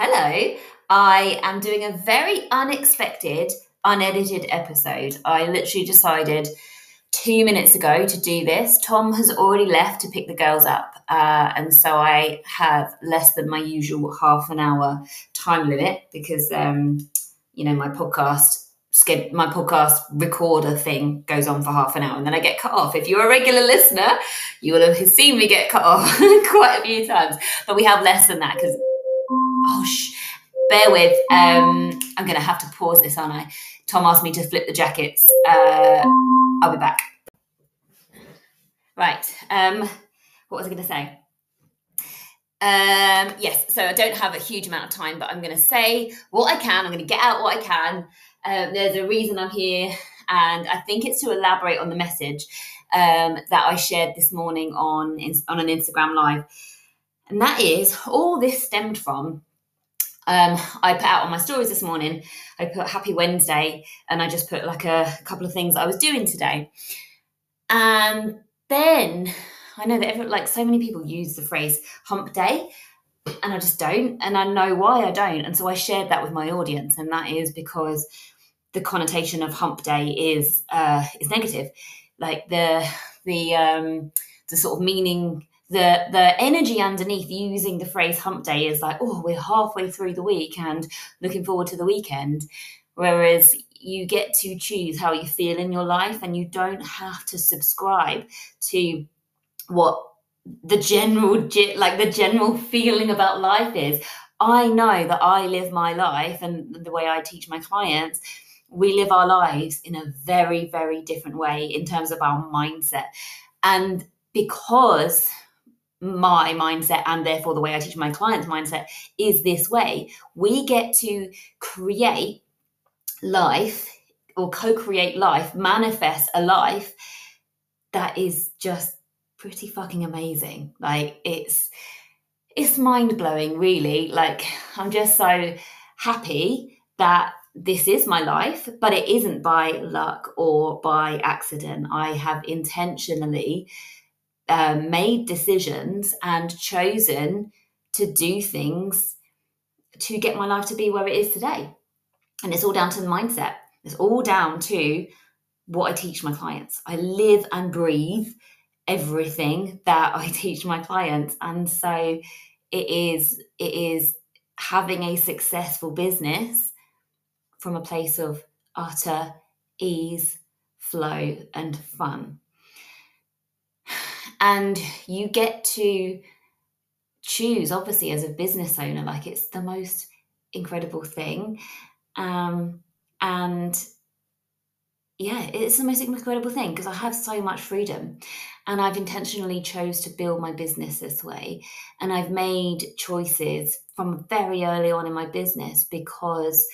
Hello. I am doing a very unexpected, unedited episode. I literally decided two minutes ago to do this. Tom has already left to pick the girls up, uh, and so I have less than my usual half an hour time limit because, um, you know, my podcast my podcast recorder thing goes on for half an hour and then I get cut off. If you're a regular listener, you will have seen me get cut off quite a few times. But we have less than that because bear with. Um, I'm going to have to pause this, aren't I? Tom asked me to flip the jackets. Uh, I'll be back. Right. Um, what was I going to say? Um, yes, so I don't have a huge amount of time, but I'm going to say what I can. I'm going to get out what I can. Um, there's a reason I'm here, and I think it's to elaborate on the message um, that I shared this morning on on an Instagram live, and that is all this stemmed from um, I put out on my stories this morning, I put Happy Wednesday and I just put like a couple of things I was doing today. And then I know that every, like so many people use the phrase hump day and I just don't. And I know why I don't. And so I shared that with my audience. And that is because the connotation of hump day is uh, is negative. Like the the um, the sort of meaning the the energy underneath using the phrase hump day is like oh we're halfway through the week and looking forward to the weekend. Whereas you get to choose how you feel in your life and you don't have to subscribe to what the general like the general feeling about life is. I know that i live my life and the way i teach my clients we live our lives in a very very different way in terms of our mindset. And because my mindset and therefore the way I teach my clients' mindset is this way. We get to create life or co create life, manifest a life that is just pretty fucking amazing. Like it's, it's mind blowing, really. Like I'm just so happy that this is my life, but it isn't by luck or by accident. I have intentionally um, made decisions and chosen to do things to get my life to be where it is today. And it's all down to the mindset. It's all down to what I teach my clients. I live and breathe everything that I teach my clients. And so it is it is having a successful business from a place of utter ease, flow, and fun and you get to choose obviously as a business owner like it's the most incredible thing. Um, and yeah it's the most incredible thing because i have so much freedom and i've intentionally chose to build my business this way and i've made choices from very early on in my business because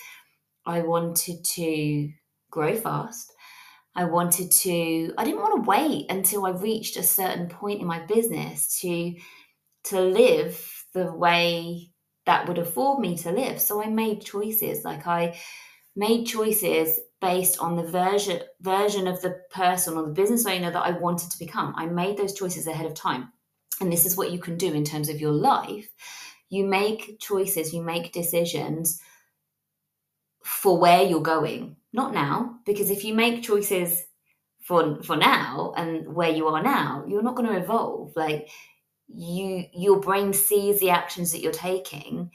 i wanted to grow fast I wanted to, I didn't want to wait until I reached a certain point in my business to to live the way that would afford me to live. So I made choices. Like I made choices based on the version version of the person or the business owner that I wanted to become. I made those choices ahead of time. And this is what you can do in terms of your life. You make choices, you make decisions for where you're going not now, because if you make choices for for now and where you are now, you're not going to evolve. Like you your brain sees the actions that you're taking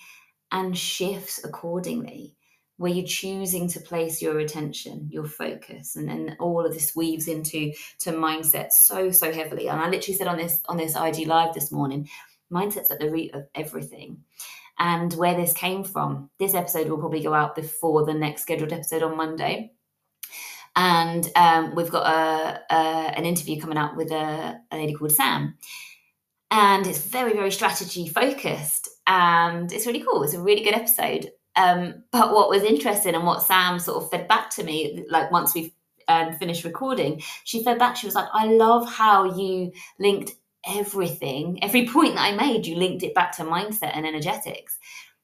and shifts accordingly where you're choosing to place your attention your focus and then all of this weaves into to mindset so so heavily and i literally said on this on this ig live this morning mindset's at the root of everything and where this came from. This episode will probably go out before the next scheduled episode on Monday. And um, we've got a, a, an interview coming up with a, a lady called Sam. And it's very, very strategy focused. And it's really cool. It's a really good episode. Um, but what was interesting and what Sam sort of fed back to me, like once we've um, finished recording, she fed back, she was like, I love how you linked everything, every point that I made, you linked it back to mindset and energetics.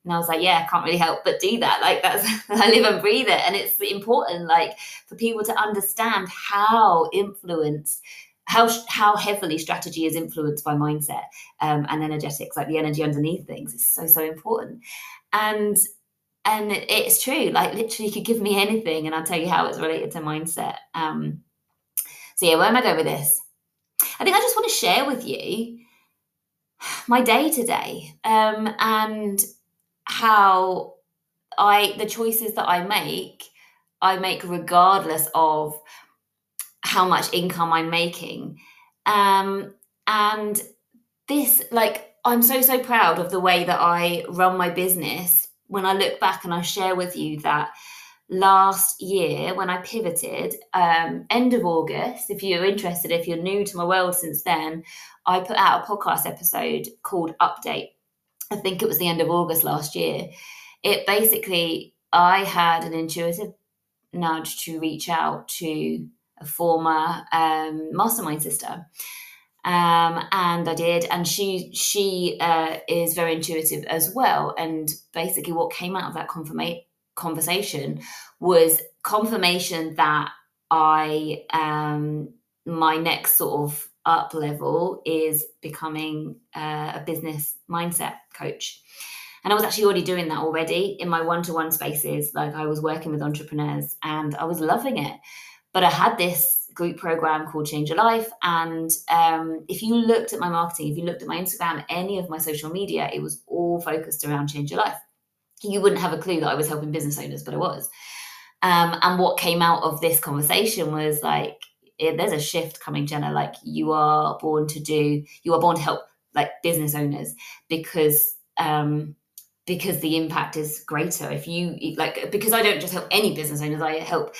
And I was like, yeah, I can't really help but do that. Like that's I live and breathe it. And it's important, like, for people to understand how influenced how how heavily strategy is influenced by mindset um, and energetics, like the energy underneath things, is so so important. And and it's true. Like literally, you could give me anything, and I'll tell you how it's related to mindset. Um, so yeah, where am I going with this? I think I just want to share with you my day to day um, and how I the choices that I make, I make regardless of how much income I'm making. Um, and this, like, I'm so, so proud of the way that I run my business. When I look back and I share with you that last year when I pivoted, um, end of August, if you're interested, if you're new to my world since then, I put out a podcast episode called Update. I think it was the end of August last year. It basically, I had an intuitive nudge to reach out to a former um, mastermind sister. Um, and I did, and she she uh, is very intuitive as well. And basically, what came out of that confirma- conversation was confirmation that I um, my next sort of up level is becoming uh, a business mindset coach. And I was actually already doing that already in my one to one spaces. Like I was working with entrepreneurs and I was loving it. But I had this group program called Change Your Life. And um, if you looked at my marketing, if you looked at my Instagram, any of my social media, it was all focused around Change Your Life. You wouldn't have a clue that I was helping business owners, but I was. Um, and what came out of this conversation was like, it, there's a shift coming, Jenna. Like, you are born to do, you are born to help like business owners because um, because the impact is greater if you like because i don't just help any business owners i help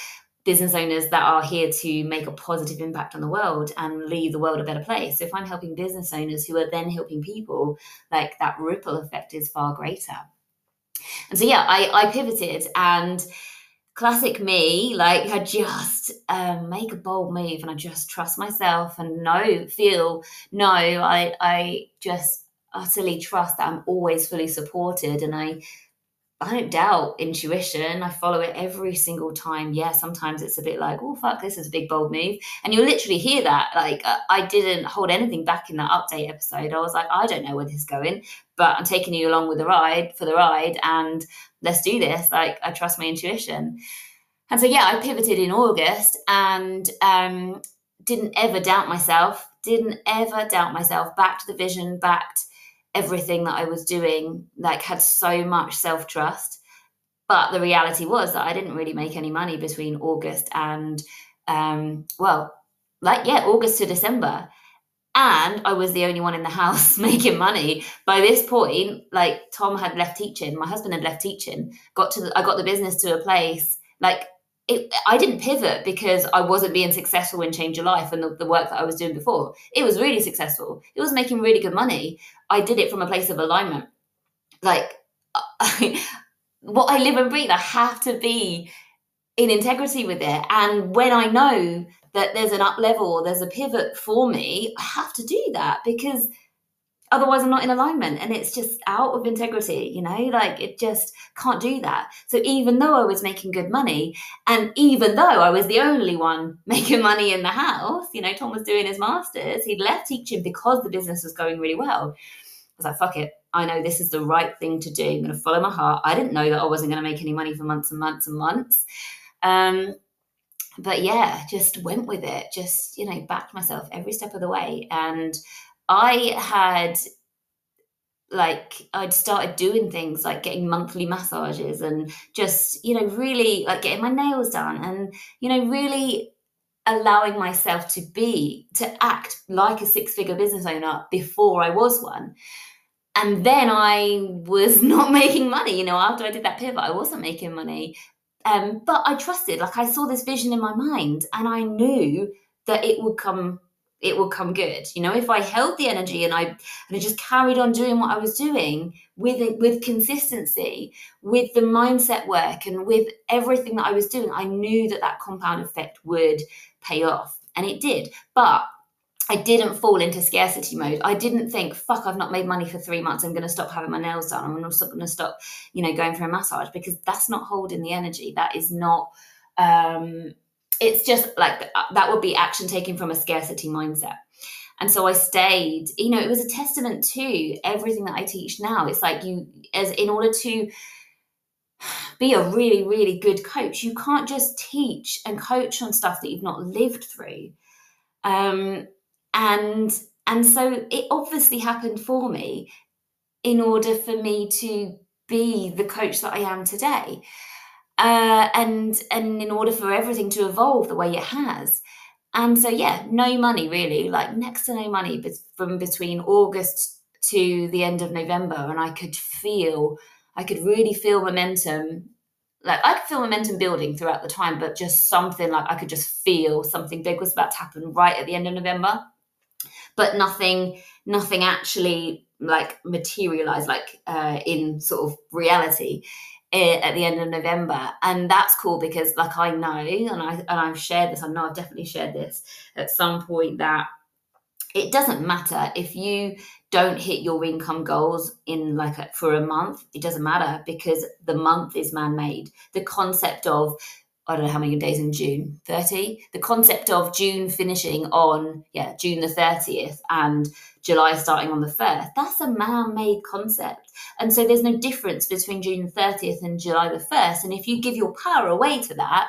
business owners that are here to make a positive impact on the world and leave the world a better place. So if I'm helping business owners who are then helping people, like that ripple effect is far greater. And so yeah, I, I pivoted and classic me, like I just um, make a bold move and I just trust myself and know, feel, no, I I just utterly trust that I'm always fully supported and I I don't doubt intuition. I follow it every single time. Yeah, sometimes it's a bit like, oh, fuck, this is a big, bold move. And you'll literally hear that. Like, uh, I didn't hold anything back in that update episode. I was like, I don't know where this is going, but I'm taking you along with the ride for the ride and let's do this. Like, I trust my intuition. And so, yeah, I pivoted in August and um, didn't ever doubt myself, didn't ever doubt myself, backed the vision, backed everything that I was doing, like had so much self trust. But the reality was that I didn't really make any money between August and, um, well, like, yeah, August to December. And I was the only one in the house making money. By this point, like Tom had left teaching, my husband had left teaching, got to the, I got the business to a place like it, I didn't pivot because I wasn't being successful in Change Your Life and the, the, work that I was doing before. It was really successful. It was making really good money. I did it from a place of alignment. Like I, what I live and breathe, I have to be in integrity with it. And when I know that there's an up level or there's a pivot for me, I have to do that because otherwise i'm not in alignment and it's just out of integrity you know? Like it just can't do that. So even though i was making good money and even though i was the only one making money in the house you know tom was doing his masters he'd left teaching because the business was going really well. I was like fuck it. I know this is the right thing to do. I'm going to follow my heart. I didn't know that i wasn't going to make any money for months and months and months. Um, but yeah just went with it. Just you know backed myself every step of the way. And I had like I'd started doing things like getting monthly massages and just, you know, really like getting my nails done and, you know, really allowing myself to be, to act like a six figure business owner before I was one. And then I was not making money, you know, after I did that pivot, I wasn't making money. Um, but I trusted, like I saw this vision in my mind and I knew that it would come it will come good. You know, if I held the energy and I and I just carried on doing what I was doing with with consistency, with the mindset work, and with everything that I was doing, I knew that that compound effect would pay off, and it did. But I didn't fall into scarcity mode. I didn't think, "Fuck, I've not made money for three months. I'm going to stop having my nails done. I'm also going to stop, you know, going for a massage," because that's not holding the energy. That is not. Um, it's just like that would be action taken from a scarcity mindset. And so I stayed, you know, it was a testament to everything that I teach now. It's like you, as in order to be a really, really good coach, you can't just teach and coach on stuff that you've not lived through. Um, and and so it obviously happened for me in order for me to be the coach that I am today. Uh, and and in order for everything to evolve the way it has. And so yeah, no money really, like next to no money from between August to the end of November. And I could feel, I could really feel momentum. Like I could feel momentum building throughout the time, but just something like I could just feel something big was about to happen right at the end of November. But nothing, nothing actually like materialized like uh, in sort of reality at the end of November, and that's cool because like I know, and I and I've shared this. I know I've definitely shared this at some point that it doesn't matter if you don't hit your income goals in like a, for a month. It doesn't matter because the month is man made. The concept of I don't know how many days in June, 30. The concept of June finishing on, yeah, June the 30th and July starting on the 1st, that's a man made concept. And so there's no difference between June the 30th and July the 1st. And if you give your power away to that,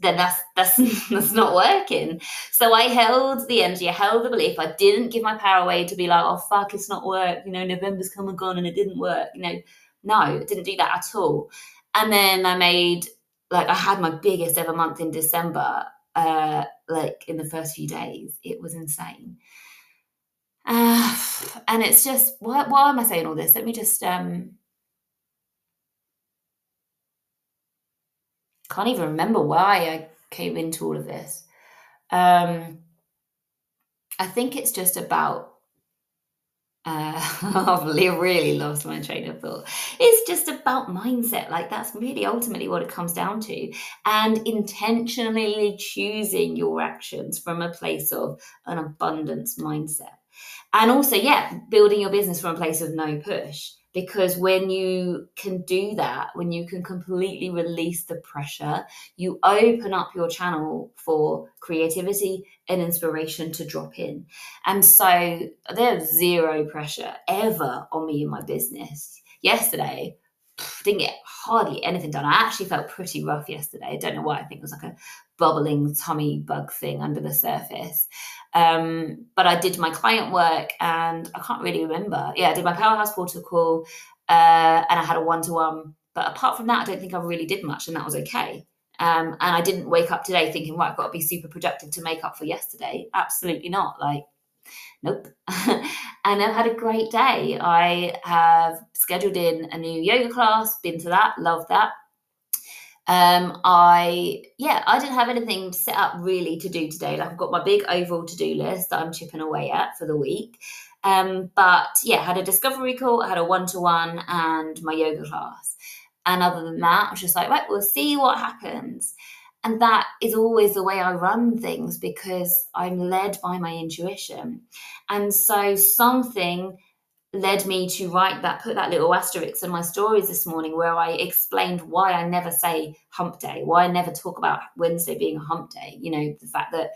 then that's that's that's not working. So I held the energy, I held the belief. I didn't give my power away to be like, oh fuck, it's not work. You know, November's come and gone and it didn't work. You know, no, didn't do that at all. And then I made like I had my biggest ever month in December, uh, like in the first few days. It was insane. Uh, and it's just why, why am I saying all this? Let me just um can't even remember why I came into all of this. Um I think it's just about uh, I've really lost my train of thought. It's just about mindset. Like that's really ultimately what it comes down to. And intentionally choosing your actions from a place of an abundance mindset. And also, yeah, building your business from a place of no push because when you can do that, when you can completely release the pressure, you open up your channel for creativity and inspiration to drop in. And so there's zero pressure ever on me in my business. Yesterday, didn't get hardly anything done. I actually felt pretty rough yesterday. I don't know why. I think it was like a bubbling tummy bug thing under the surface. Um, but I did my client work and I can't really remember. Yeah, I did my Powerhouse Portal call uh, and I had a one to one. But apart from that, I don't think I really did much and that was okay. Um, and I didn't wake up today thinking, right, I've got to be super productive to make up for yesterday. Absolutely not. Like, nope. and I've had a great day. I have scheduled in a new yoga class, been to that, love that. Um, I yeah, I didn't have anything set up really to do today. Like I've got my big overall to do list that I'm chipping away at for the week. Um, but yeah, had a discovery call, had a one to one, and my yoga class. And other than that, I was just like, right, we'll see what happens. And that is always the way I run things because I'm led by my intuition. And so something led me to write that, put that little asterisk in my stories this morning where I explained why I never say hump day, why I never talk about Wednesday being a hump day. You know, the fact that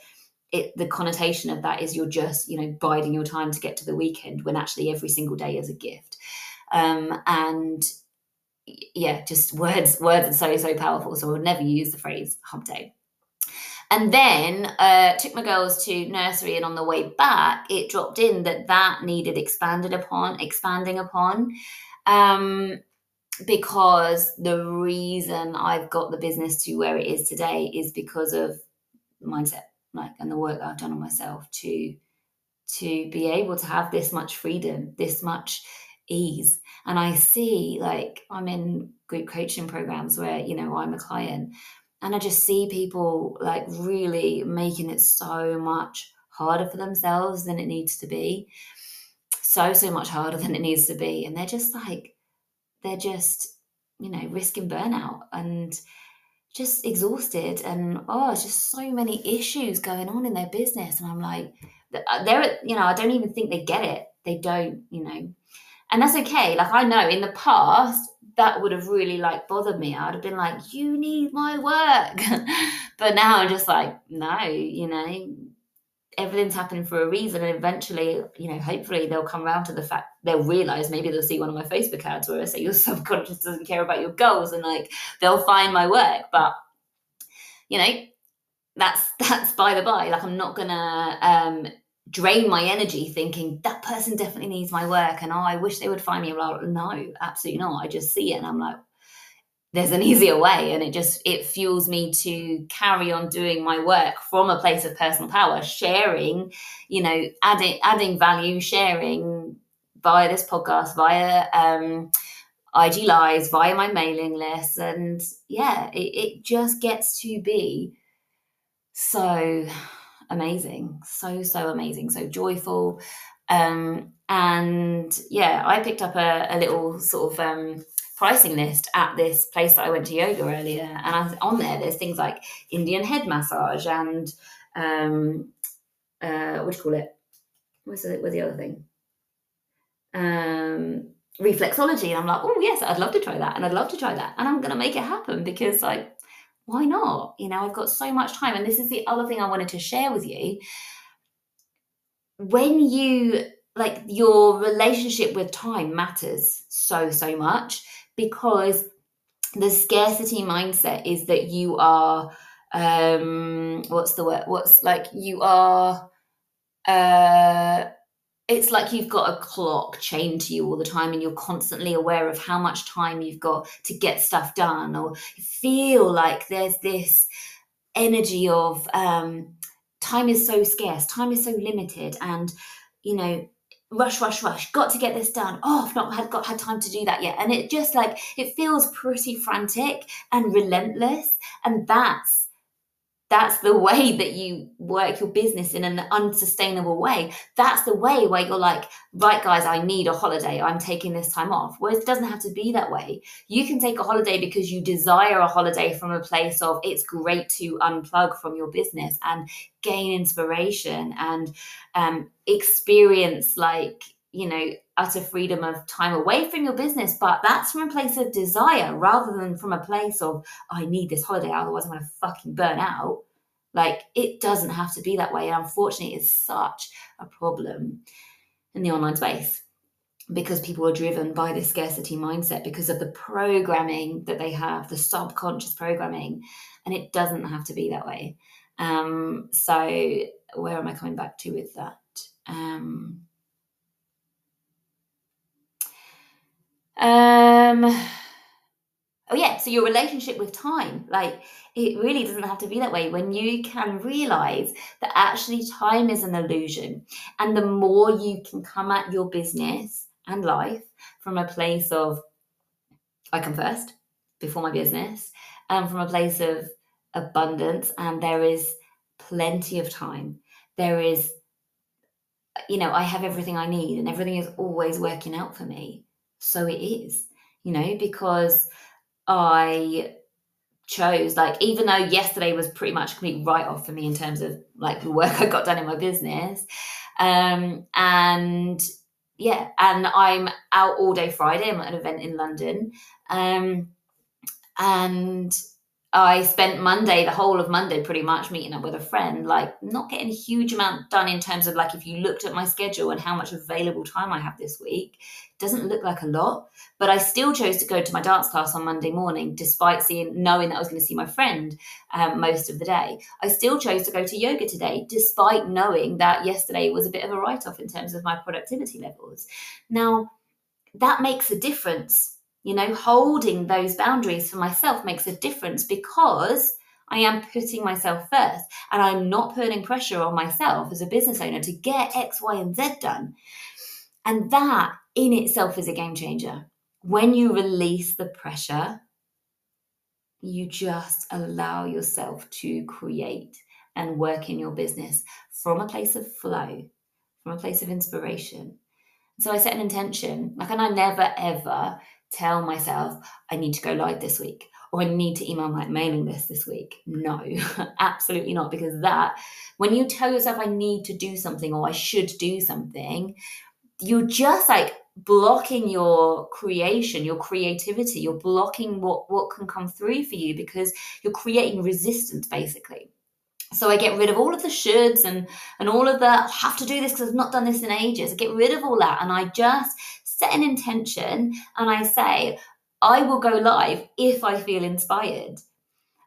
it, the connotation of that is you're just, you know, biding your time to get to the weekend when actually every single day is a gift. Um, and yeah, just words, words are so, so powerful. So I would never use the phrase hump day. And then uh, took my girls to nursery, and on the way back, it dropped in that that needed expanded upon, expanding upon, um, because the reason I've got the business to where it is today is because of mindset, like, and the work I've done on myself to to be able to have this much freedom, this much ease. And I see, like, I'm in group coaching programs where you know I'm a client and I just see people like really making it so much harder for themselves than it needs to be. So, so much harder than it needs to be. And they're just like, they're just, you know, risking burnout and just exhausted. And oh, it's just so many issues going on in their business. And I'm like, uh, they're, you know, I don't even think they get it. They don't, you know, and that's okay. Like I know in the past, that would have really like bothered me. I'd have been like, you need my work. but now I'm just like, no, you know, everything's happening for a reason. And eventually, you know, hopefully they'll come around to the fact they'll realize maybe they'll see one of my Facebook ads where I say your subconscious doesn't care about your goals and like they'll find my work. But you know, that's that's by the by. Like I'm not gonna um drain my energy thinking that person definitely needs my work and oh I wish they would find me. Blah, No, absolutely not. I just see it and I'm like, there's an easier way and it just it fuels me to carry on doing my work from a place of personal power sharing you know adding adding value sharing via this podcast via um ig lives via my mailing list and yeah it, it just gets to be so amazing so so amazing so joyful um and yeah i picked up a, a little sort of um pricing list at this place that I went to yoga earlier, and I, on there there's things like Indian head massage and um, uh, what do you call it? What's the, what's the other thing? Um, reflexology, and I'm like, oh yes, I'd love to try that, and I'd love to try that, and I'm going to make it happen because like, why not? You know, I've got so much time, and this is the other thing I wanted to share with you. When you like your relationship with time matters so so much because the scarcity mindset is that you are um what's the word what's like you are uh it's like you've got a clock chained to you all the time and you're constantly aware of how much time you've got to get stuff done or feel like there's this energy of um time is so scarce time is so limited and you know rush, rush, rush, got to get this done. Oh, I've not had got had time to do that yet. And it just like it feels pretty frantic and relentless. And that's that's the way that you work your business in an unsustainable way. That's the way where you're like, right, guys, I need a holiday. I'm taking this time off. Whereas it doesn't have to be that way. You can take a holiday because you desire a holiday from a place of it's great to unplug from your business and gain inspiration and um, experience like, you know, utter freedom of time away from your business, but that's from a place of desire rather than from a place of, I need this holiday, otherwise I'm going to fucking burn out. Like, it doesn't have to be that way. And unfortunately, it's such a problem in the online space because people are driven by this scarcity mindset because of the programming that they have, the subconscious programming. And it doesn't have to be that way. Um, so, where am I coming back to with that? Um, Um, oh yeah, so your relationship with time, like it really doesn't have to be that way when you can realize that actually time is an illusion. And the more you can come at your business and life from a place of I come first before my business, and from a place of abundance, and there is plenty of time. There is, you know, I have everything I need, and everything is always working out for me so it is, you know, because I chose like even though yesterday was pretty much a complete write off for me in terms of like the work I got done in my business. Um and yeah, and I'm out all day Friday. I'm at an event in London. Um and I spent Monday, the whole of Monday, pretty much meeting up with a friend, like not getting a huge amount done in terms of like if you looked at my schedule and how much available time I have this week, doesn't look like a lot. But I still chose to go to my dance class on Monday morning, despite seeing knowing that I was going to see my friend um, most of the day. I still chose to go to yoga today, despite knowing that yesterday was a bit of a write off in terms of my productivity levels. Now, that makes a difference you know, holding those boundaries for myself makes a difference because I am putting myself first and I'm not putting pressure on myself as a business owner to get X, Y, and Z done. And that in itself is a game changer. When you release the pressure, you just allow yourself to create and work in your business from a place of flow, from a place of inspiration. So I set an intention, like, and I never ever tell myself I need to go live this week or I need to email my mailing list this week. No, absolutely not. Because that, when you tell yourself I need to do something or I should do something, you're just like blocking your creation your creativity you're blocking what what can come through for you because you're creating resistance basically so I get rid of all of the shoulds and and all of the I have to do this because I've not done this in ages. I get rid of all that and I just set an intention and I say, I will go live if I feel inspired.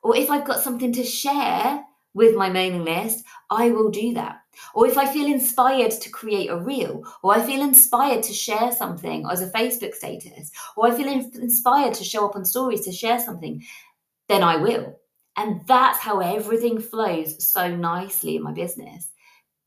Or if I've got something to share with my mailing list, I will do that. Or if I feel inspired to create a reel, or I feel inspired to share something as a Facebook status, or I feel inspired to show up on stories to share something, then I will. And that's how everything flows so nicely in my business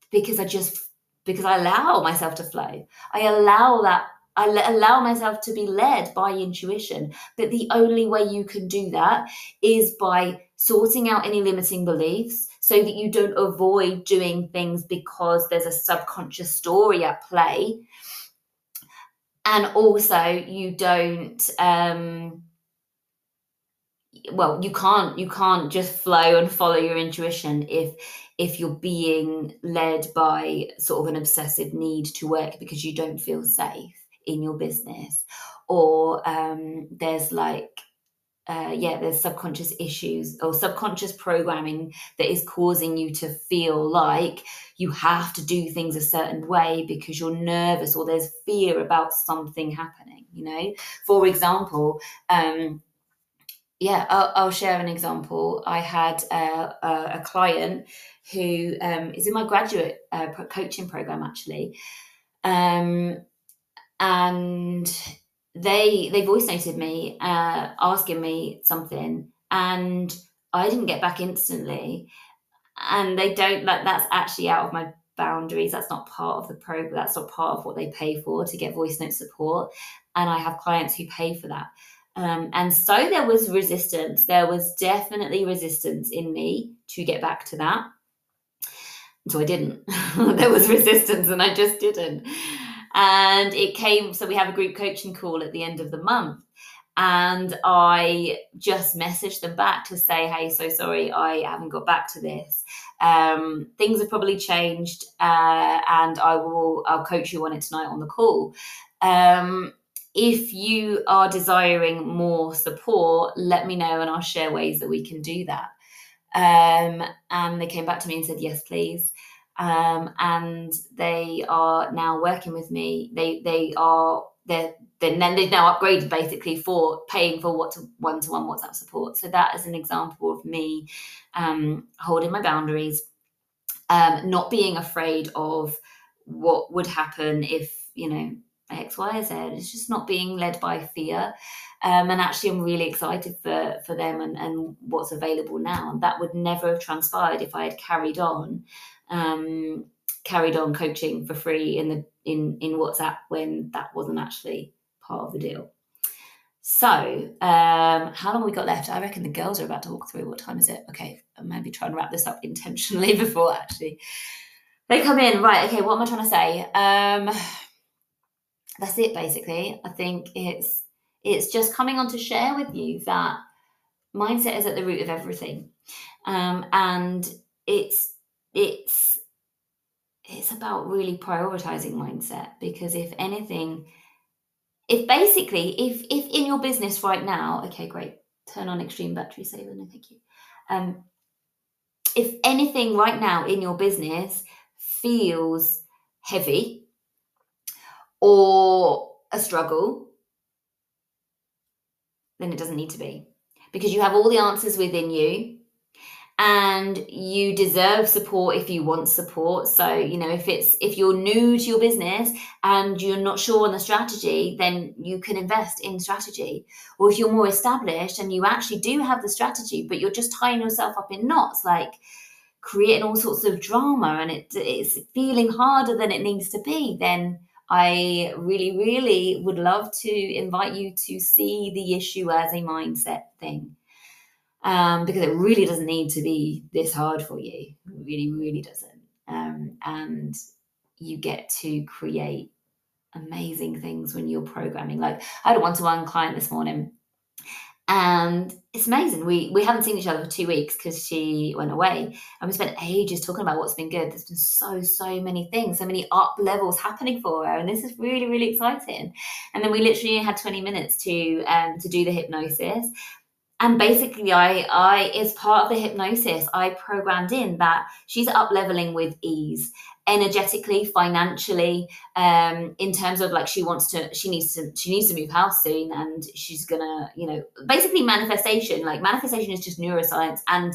because I just, because I allow myself to flow. I allow that, I allow myself to be led by intuition. But the only way you can do that is by sorting out any limiting beliefs so that you don't avoid doing things because there's a subconscious story at play. And also, you don't, um, well you can't you can't just flow and follow your intuition if if you're being led by sort of an obsessive need to work because you don't feel safe in your business or um, there's like uh, yeah, there's subconscious issues or subconscious programming that is causing you to feel like you have to do things a certain way because you're nervous or there's fear about something happening. You know, for example, um, yeah, I'll, I'll, share an example. I had a, a, a client who um, is in my graduate uh, coaching program actually, um, and they they voice noted me uh, asking me something, and I didn't get back instantly, and they don't like that's actually out of my boundaries. That's not part of the program. That's not part of what they pay for to get voice note support, and I have clients who pay for that. Um, and so there was resistance. There was definitely resistance in me to get back to that. So I didn't. there was resistance and I just didn't. And it came, so we have a group coaching call at the end of the month. And I just messaged them back to say, hey, so sorry, I haven't got back to this. Um, things have probably changed, uh, and I will, I'll coach you on it tonight on the call. Um, if you are desiring more support, let me know and I'll share ways that we can do that. Um, and they came back to me and said, yes, please. Um, and they are now working with me. They they are they're then they've now upgraded basically for paying for what one to one WhatsApp support. So that is an example of me um, holding my boundaries, um, not being afraid of what would happen if you know X, Y, Z. It's just not being led by fear. Um, and actually, I'm really excited for for them and, and what's available now. And that would never have transpired if I had carried on, um, carried on coaching for free in the in in WhatsApp when that wasn't actually part of the deal. So, um, how long we got left? I reckon the girls are about to walk through. What time is it? Okay, I'm maybe trying to wrap this up intentionally before actually they come in. Right. Okay. What am I trying to say? Um, that's it basically. I think it's it's just coming on to share with you that mindset is at the root of everything. Um, and it's it's it's about really prioritizing mindset because if anything if basically if if in your business right now okay great turn on extreme battery saver no thank you. Um if anything right now in your business feels heavy or a struggle, then it doesn't need to be because you have all the answers within you and you deserve support if you want support so you know if it's if you're new to your business and you're not sure on the strategy then you can invest in strategy or if you're more established and you actually do have the strategy but you're just tying yourself up in knots like creating all sorts of drama and it, it's feeling harder than it needs to be then I really, really would love to invite you to see the issue as a mindset thing. Um, because it really doesn't need to be this hard for you. It really, really doesn't. Um, and you get to create amazing things when you're programming. Like I had a one-to-one client this morning, and it's amazing. We we haven't seen each other for two weeks because she went away, and we spent ages talking about what's been good. There's been so so many things, so many up levels happening for her, and this is really really exciting. And then we literally had 20 minutes to um to do the hypnosis, and basically I I as part of the hypnosis I programmed in that she's up leveling with ease energetically, financially, um, in terms of like she wants to, she needs to, she needs to move house soon, and she's gonna, you know, basically manifestation. Like manifestation is just neuroscience, and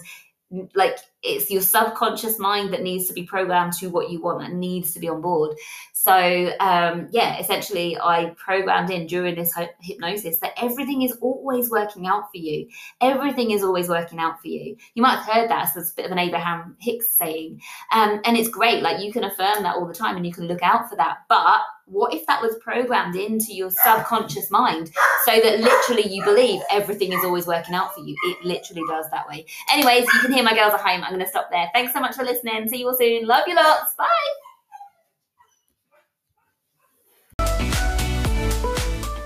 like it's your subconscious mind that needs to be programmed to what you want and needs to be on board. So um, yeah essentially i programmed in during this hypnosis that everything is always working out for you. Everything is always working out for you. You might have heard that as a bit of an abraham hicks saying. Um, and it's great like you can affirm that all the time and you can look out for that but what if that was programmed into your subconscious mind so that literally you believe everything is always working out for you? It literally does that way. Anyways, you can hear my girls at home. I'm going to stop there. Thanks so much for listening. See you all soon. Love you lots. Bye.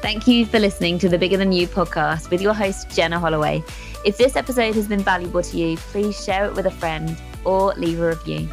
Thank you for listening to the Bigger Than You podcast with your host, Jenna Holloway. If this episode has been valuable to you, please share it with a friend or leave a review.